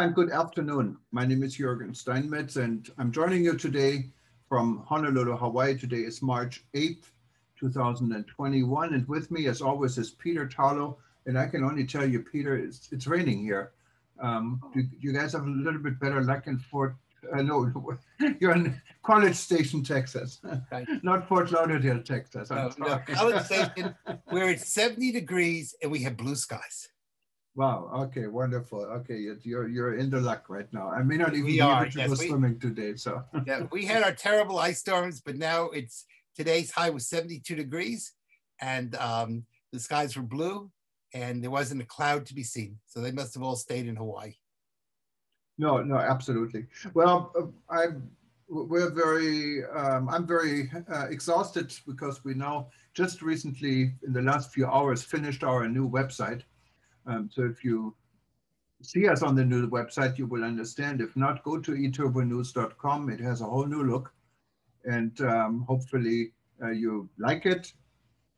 And good afternoon. My name is Jürgen Steinmetz and I'm joining you today from Honolulu, Hawaii. Today is March 8th, 2021. And with me, as always, is Peter Tarlow. And I can only tell you, Peter, it's, it's raining here. Um, do, do you guys have a little bit better luck in Fort uh, no, you're in College Station, Texas, Right. not Fort Lauderdale, Texas. No, no. College Station, we're at 70 degrees and we have blue skies. Wow. Okay. Wonderful. Okay. you- You're you're in the luck right now. I may not even We be are, able to yes, go we- swimming today. So Yeah, we had our terrible ice storms, but now it's today's high was 72 degrees and um, the skies were blue and there wasn't a cloud to be seen. So they must have all stayed in Hawaii. no, no, absolutely. Well, uh, I'm we're very um, I'm very uh, exhausted because we now just recently in the last few hours finished our new website. Um, so if you see us on the new website, you will understand. If not, go to eturbonews.com. It has a whole new look, and um, hopefully uh, you like it.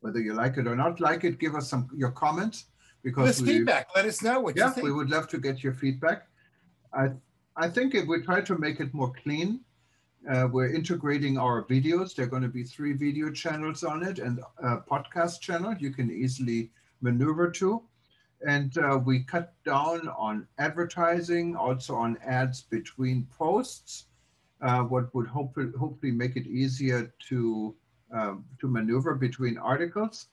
Whether you like it or not like it, give us some your comments because we, feedback. Let us know what you think. we would love to get your feedback. I I think if we try to make it more clean, uh, we're integrating our videos. There are going to be three video channels on it and a podcast channel you can easily maneuver to. And uh, we cut down on advertising, also on ads between posts, uh, what would hopefully, hopefully make it easier to, um, to maneuver between articles.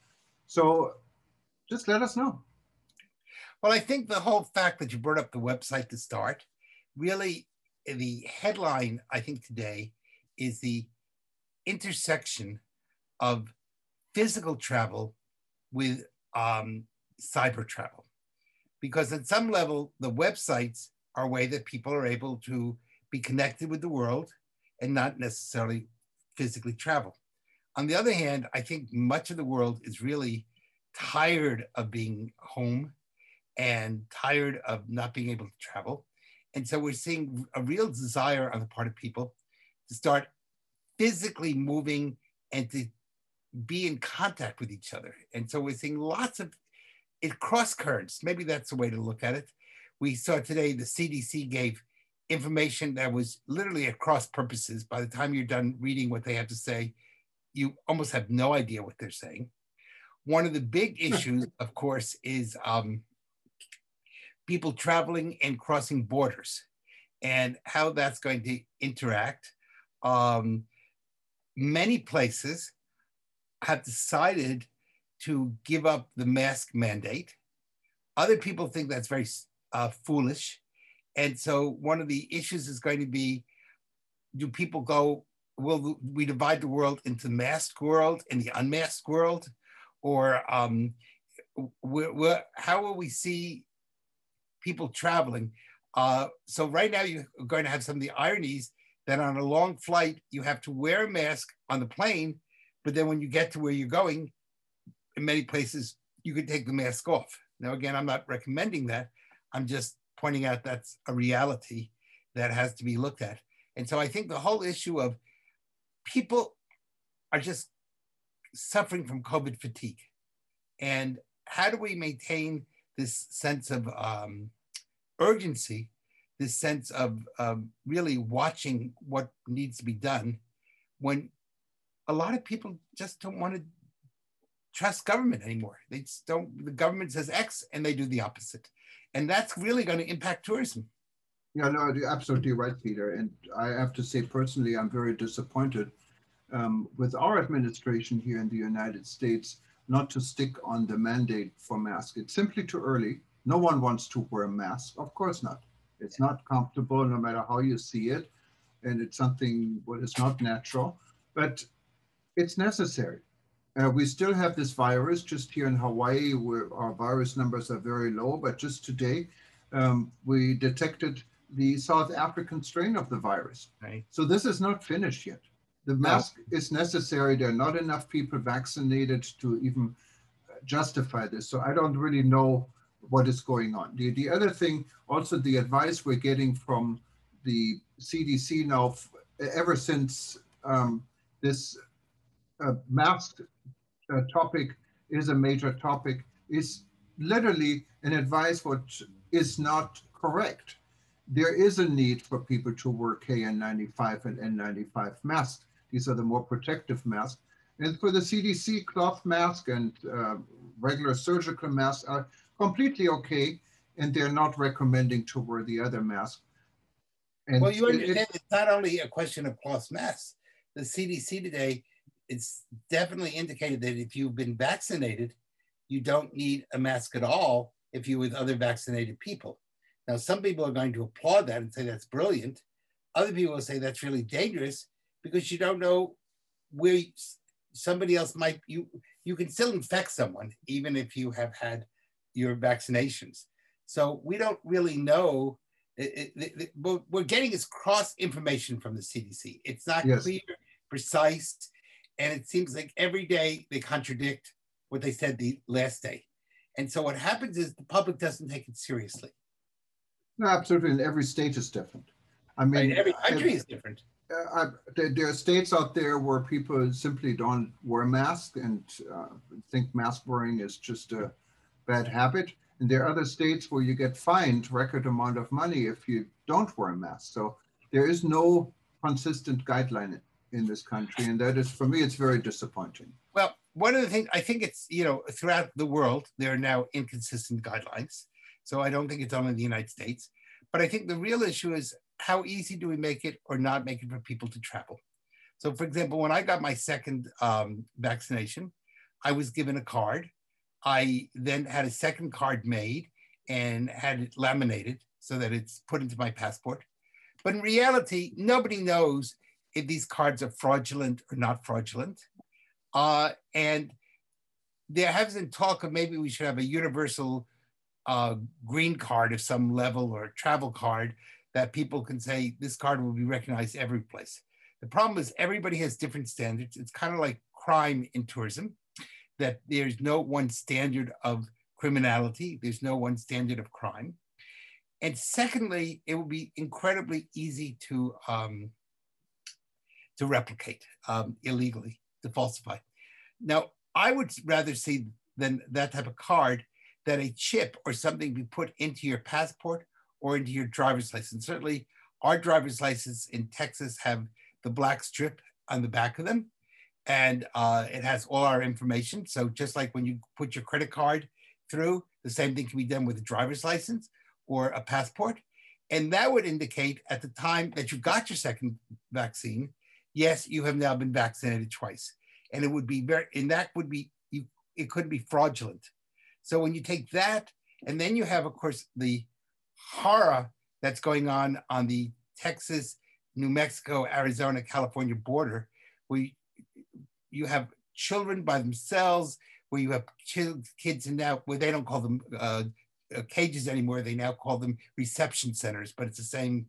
So just let us know. Well, I think the whole fact that you brought up the website to start, really, the headline I think today is the intersection of physical travel with um, cyber travel. Because at some level, the websites are a way that people are able to be connected with the world and not necessarily physically travel. On the other hand, I think much of the world is really tired of being home and tired of not being able to travel. And so we're seeing a real desire on the part of people to start physically moving and to be in contact with each other. And so we're seeing lots of it cross currents. Maybe that's the way to look at it. We saw today the CDC gave information that was literally across purposes. By the time you're done reading what they have to say, you almost have no idea what they're saying. One of the big issues, of course, is um, people traveling and crossing borders and how that's going to interact. Um, many places have decided to give up the mask mandate. Other people think that's very uh, foolish. And so one of the issues is going to be, do people go, will we divide the world into the masked world and the unmasked world? Or um, where, where, how will we see people traveling? Uh, so right now you're going to have some of the ironies that on a long flight, you have to wear a mask on the plane, but then when you get to where you're going, in many places, you could take the mask off. Now, again, I'm not recommending that. I'm just pointing out that's a reality that has to be looked at. And so I think the whole issue of people are just suffering from COVID fatigue. And how do we maintain this sense of um, urgency, this sense of um, really watching what needs to be done when a lot of people just don't want to trust government anymore. They just don't, the government says X and they do the opposite. And that's really going to impact tourism. Yeah, no, you're absolutely right, Peter. And I have to say personally, I'm very disappointed um, with our administration here in the United States not to stick on the mandate for masks. It's simply too early. No one wants to wear a mask. Of course not. It's not comfortable no matter how you see it. And it's something what is not natural, but it's necessary. Uh, we still have this virus just here in Hawaii where our virus numbers are very low, but just today um, we detected the South African strain of the virus. Right. So this is not finished yet. The mask is necessary. There are not enough people vaccinated to even justify this. So I don't really know what is going on. The, the other thing, also the advice we're getting from the CDC now, f- ever since um, this uh, mask uh, topic is a major topic, is literally an advice which is not correct. there is a need for people to wear KN95 and N95 masks. These are the more protective masks. And for the CDC, cloth mask and uh, regular surgical masks are completely okay, and they're not recommending to wear the other mask. And well, you understand it, it's not only a question of cloth masks. The CDC today, it's definitely indicated that if you've been vaccinated, you don't need a mask at all if you're with other vaccinated people. Now, some people are going to applaud that and say that's brilliant. Other people will say that's really dangerous because you don't know where somebody else might you you can still infect someone even if you have had your vaccinations. So we don't really know. It, it, it, what we're getting is cross information from the CDC. It's not yes. clear, precise, and it seems like every day they contradict what they said the last day. And so what happens is the public doesn't take it seriously. No, absolutely. And every state is different. I mean, right, every country I, is different. Uh, there, there, are states out there where people simply don't wear masks and uh, think mask wearing is just a bad habit. And there are other states where you get fined record amount of money if you don't wear a mask. So there is no consistent guideline in this country. And that is, for me, it's very disappointing. Well, one of the things, I think it's, you know, throughout the world, there are now inconsistent guidelines. So I don't think it's only the United States. But I think the real issue is how easy do we make it or not make it for people to travel? So, for example, when I got my second um, vaccination, I was given a card. I then had a second card made and had it laminated so that it's put into my passport. But in reality, nobody knows if these cards are fraudulent or not fraudulent. Uh, and there has been talk of maybe we should have a universal uh, green card of some level or travel card that people can say this card will be recognized every place. The problem is everybody has different standards. It's kind of like crime in tourism, that there's no one standard of criminality, there's no one standard of crime. And secondly, it will be incredibly easy to, um, to replicate um, illegally, to falsify. Now, I would rather see than that type of card that a chip or something be put into your passport or into your driver's license. Certainly, our driver's license in Texas have the black strip on the back of them, and uh, it has all our information. So just like when you put your credit card through, the same thing can be done with a driver's license or a passport. And that would indicate at the time that you got your second vaccine, yes, you have now been vaccinated twice. And it would be very, and that would be, you, it could be fraudulent. So when you take that, and then you have, of course, the horror that's going on on the Texas, New Mexico, Arizona, California border, where you, you have children by themselves, where you have kids in now where they don't call them uh, uh, cages anymore. They now call them reception centers, but it's the same,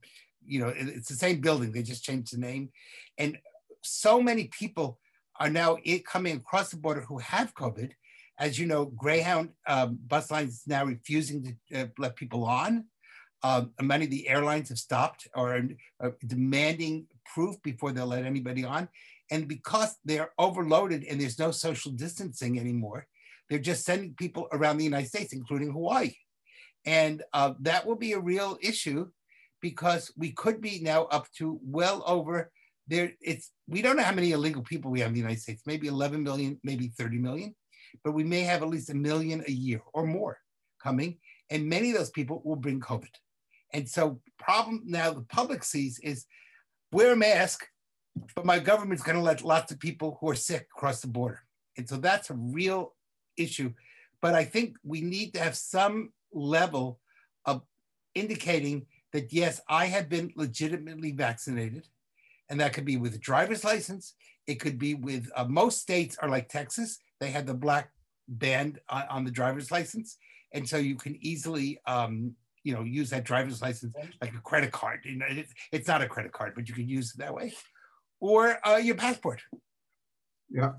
you know, it's the same building. They just changed the name. And so many people are now coming across the border who have COVID. As you know, Greyhound um, bus lines now refusing to uh, let people on. Uh, many of the airlines have stopped or are demanding proof before they'll let anybody on. And because they're overloaded and there's no social distancing anymore, they're just sending people around the United States, including Hawaii. And uh, that will be a real issue because we could be now up to well over there. It's we don't know how many illegal people we have in the United States, maybe 11 million, maybe 30 million, but we may have at least a million a year or more coming. And many of those people will bring COVID. And so problem now the public sees is wear a mask, but my government's going to let lots of people who are sick cross the border. And so that's a real issue. But I think we need to have some level of indicating that yes, I have been legitimately vaccinated. And that could be with a driver's license. It could be with uh, most states are like Texas. They had the black band on, on the driver's license. And so you can easily um, you know use that driver's license like a credit card. You know, it, it's not a credit card, but you can use it that way, or uh, your passport. Yeah,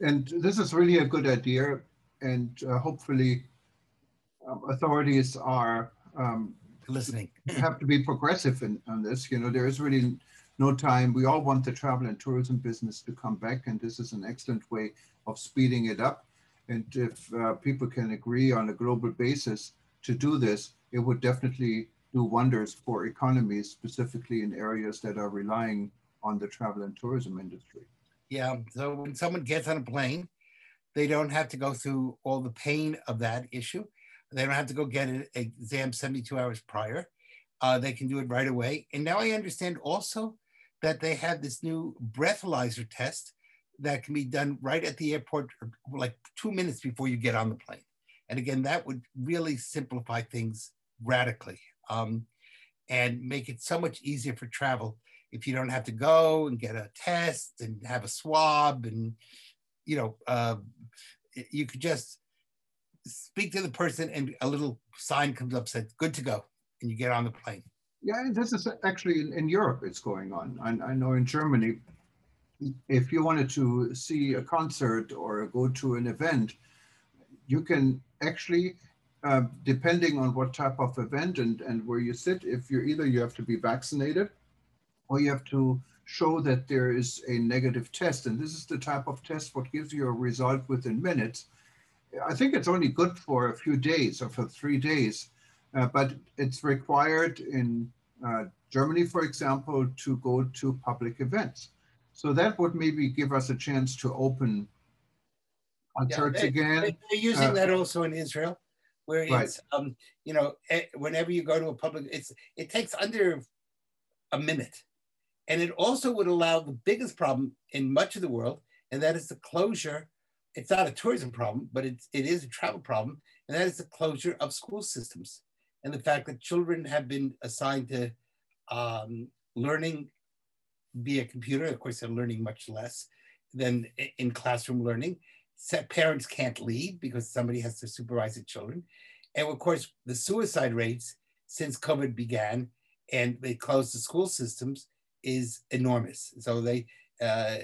and this is really a good idea, and uh, hopefully, um, authorities are um, listening. You have to be progressive in, on this. You know, there is really no time. We all want the travel and tourism business to come back, and this is an excellent way of speeding it up. And if uh, people can agree on a global basis to do this, it would definitely do wonders for economies, specifically in areas that are relying on the travel and tourism industry. Yeah. So when someone gets on a plane, they don't have to go through all the pain of that issue. They don't have to go get an exam 72 hours prior. Uh, they can do it right away. And now I understand also that they have this new breathalyzer test that can be done right at the airport, like two minutes before you get on the plane. And again, that would really simplify things radically um, and make it so much easier for travel if you don't have to go and get a test and have a swab and, you know, uh, you could just speak to the person and a little sign comes up said, good to go. And you get on the plane. Yeah, this is actually in, in Europe, it's going on. I, I know in Germany, if you wanted to see a concert or go to an event, you can actually, uh, depending on what type of event and, and where you sit, if you're either you have to be vaccinated or you have to show that there is a negative test. And this is the type of test what gives you a result within minutes. I think it's only good for a few days or for three days, uh, but it's required in uh, Germany, for example, to go to public events. So that would maybe give us a chance to open concerts yeah, they, again. They're using uh, that also in Israel, where it's right. um, you know whenever you go to a public, it's it takes under a minute, and it also would allow the biggest problem in much of the world, and that is the closure. It's not a tourism problem, but it's it is a travel problem, and that is the closure of school systems and the fact that children have been assigned to um, learning via computer. Of course, they're learning much less than in classroom learning. Parents can't leave because somebody has to supervise the children. And of course, the suicide rates since COVID began and they closed the school systems is enormous. So they, uh,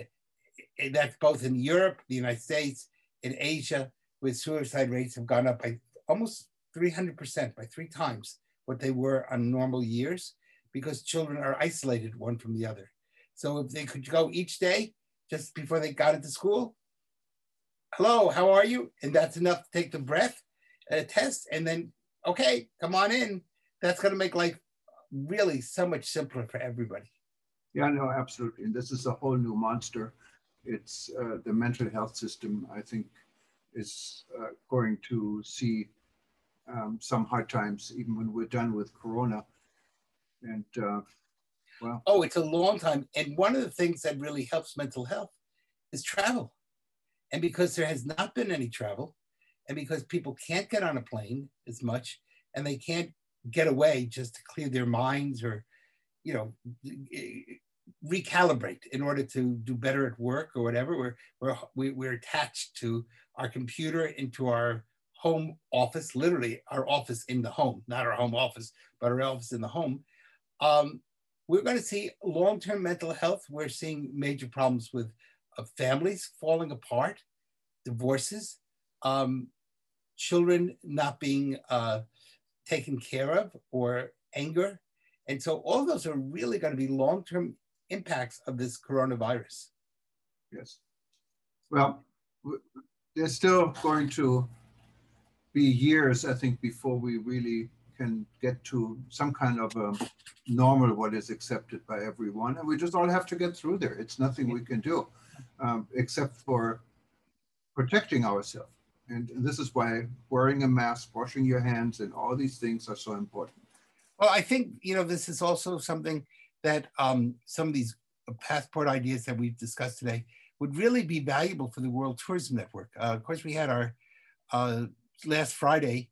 that's both in Europe, the United States, in Asia, where suicide rates have gone up by almost 300%, by three times what they were on normal years, because children are isolated one from the other. So if they could go each day just before they got into school, hello, how are you? And that's enough to take the breath a test. And then, okay, come on in. That's going to make life really so much simpler for everybody. Yeah, no, absolutely. And this is a whole new monster. It's uh, the mental health system, I think, is uh, going to see um, some hard times, even when we're done with Corona. And uh, well. Oh, it's a long time. And one of the things that really helps mental health is travel. And because there has not been any travel, and because people can't get on a plane as much, and they can't get away just to clear their minds or, you know, recalibrate in order to do better at work or whatever. We're, we're, we're attached to our computer into our home office, literally our office in the home, not our home office, but our office in the home. Um, we're going to see long-term mental health. We're seeing major problems with uh, families falling apart, divorces, um, children not being uh, taken care of, or anger. And so all those are really going to be long-term impacts of this coronavirus. Yes. Well, they're still going to be years, I think, before we really can get to some kind of a normal what is accepted by everyone. And we just all have to get through there. It's nothing we can do um, except for protecting ourselves. And this is why wearing a mask, washing your hands, and all these things are so important. Well, I think, you know, this is also something that um, some of these passport ideas that we've discussed today would really be valuable for the World Tourism Network. Uh, of course, we had our uh, last Friday,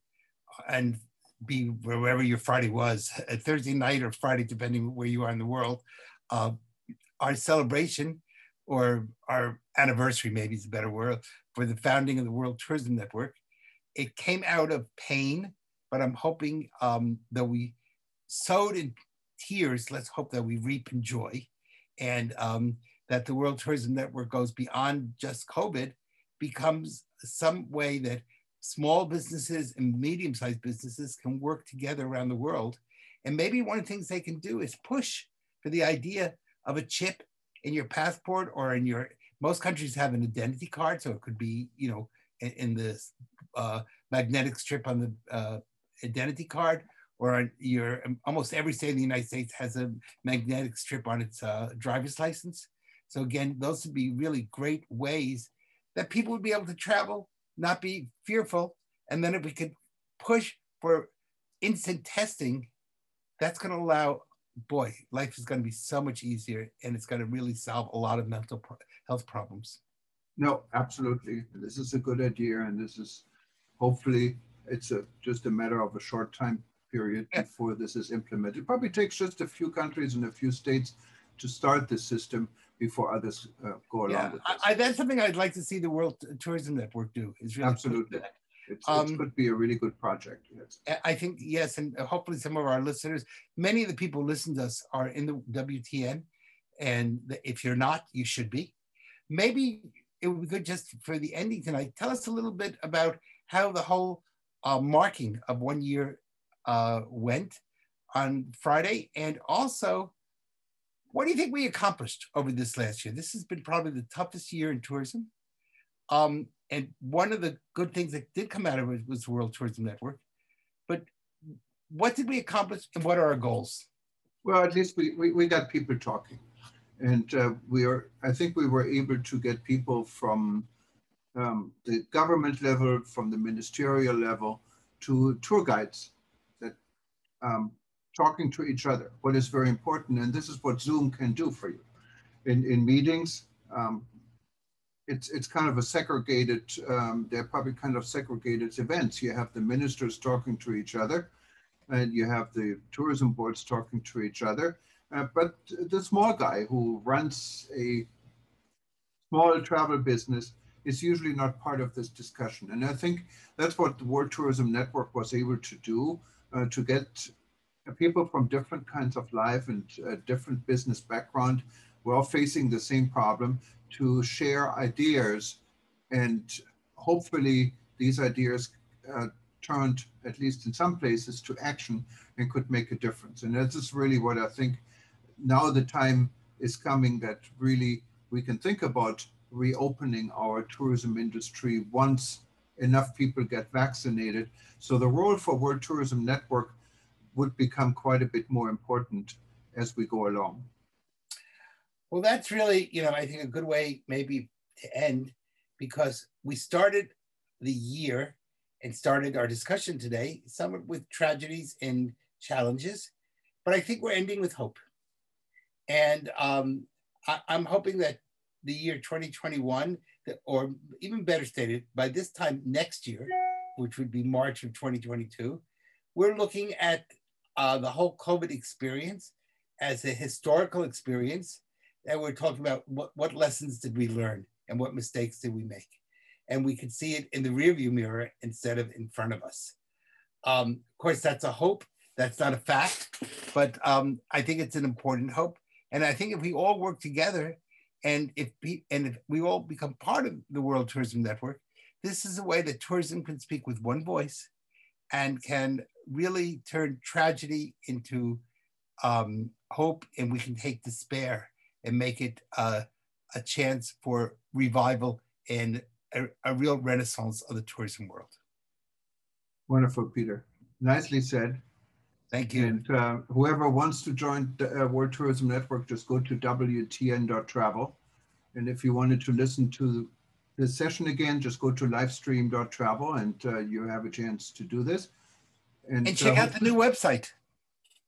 and be wherever your Friday was, Thursday night or Friday, depending where you are in the world, uh, our celebration or our anniversary, maybe is a better word, for the founding of the World Tourism Network. It came out of pain, but I'm hoping um, that we sowed in tears. Let's hope that we reap in joy and um, that the World Tourism Network goes beyond just COVID, becomes some way that small businesses and medium sized businesses can work together around the world. And maybe one of the things they can do is push for the idea of a chip in your passport or in your, most countries have an identity card. So it could be, you know, in, in the uh, magnetic strip on the uh, identity card or your almost every state in the United States has a magnetic strip on its uh, driver's license. So again, those would be really great ways that people would be able to travel, not be fearful, and then if we could push for instant testing, that's going to allow, boy, life is going to be so much easier, and it's going to really solve a lot of mental pro health problems. No, absolutely. This is a good idea, and this is hopefully it's a just a matter of a short time period before this is implemented. It probably takes just a few countries and a few states to start this system before others uh, go yeah, along with this. I, that's something I'd like to see the World Tourism Network do. Is really absolutely. Um, it could be a really good project. Yes. I think yes, and hopefully some of our listeners, many of the people who listen to us are in the WTN, and if you're not, you should be. Maybe it would be good just for the ending tonight. Tell us a little bit about how the whole uh, marking of one year uh, went on Friday, and also what do you think we accomplished over this last year? This has been probably the toughest year in tourism. Um, and one of the good things that did come out of it was the World Tourism Network. But what did we accomplish and what are our goals? Well, at least we, we, we got people talking. And uh, we are, I think we were able to get people from um, the government level, from the ministerial level, to tour guides um, talking to each other, what is very important. And this is what Zoom can do for you. In, in meetings, um, it's, it's kind of a segregated, um, they're probably kind of segregated events. You have the ministers talking to each other, and you have the tourism boards talking to each other. Uh, but the small guy who runs a small travel business is usually not part of this discussion. And I think that's what the World Tourism Network was able to do uh, to get people from different kinds of life and uh, different business background we're all facing the same problem to share ideas and hopefully these ideas uh, turned at least in some places to action and could make a difference. And this is really what i think now the time is coming that really we can think about reopening our tourism industry once enough people get vaccinated so the role for world tourism network would become quite a bit more important as we go along. Well, that's really, you know, I think a good way maybe to end because we started the year and started our discussion today, some with tragedies and challenges, but I think we're ending with hope. And um, I, am hoping that the year 2021, or even better stated, by this time next year, which would be March of 2022, we're looking at uh, the whole COVID experience as a historical experience. And we're talking about what, what lessons did we learn and what mistakes did we make? And we could see it in the rearview mirror instead of in front of us. Um, of course, that's a hope. That's not a fact, but um, I think it's an important hope. And I think if we all work together, and if and if we all become part of the World Tourism Network, this is a way that tourism can speak with one voice and can really turn tragedy into um, hope, and we can take despair and make it a chance for revival and a, a, real renaissance of the tourism world. Wonderful, Peter. Nicely said. Thank you. And uh, whoever wants to join the uh, World Tourism Network, just go to WTN.travel. And if you wanted to listen to the session again, just go to livestream.travel and uh, you have a chance to do this. And, and check uh, out the new website.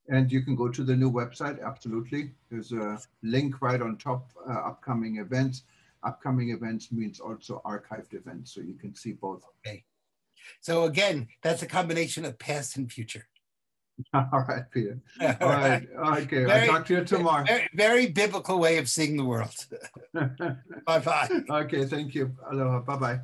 And you can go to the new website, absolutely. There's a link right on top, uh, upcoming events. Upcoming events means also archived events, so you can see both. Okay. So again, that's a combination of past and future. All right, Peter. All right. Okay. Very, I'll talk to you tomorrow. Very, very biblical way of seeing the world. bye bye. Okay. Thank you. Aloha. Bye bye.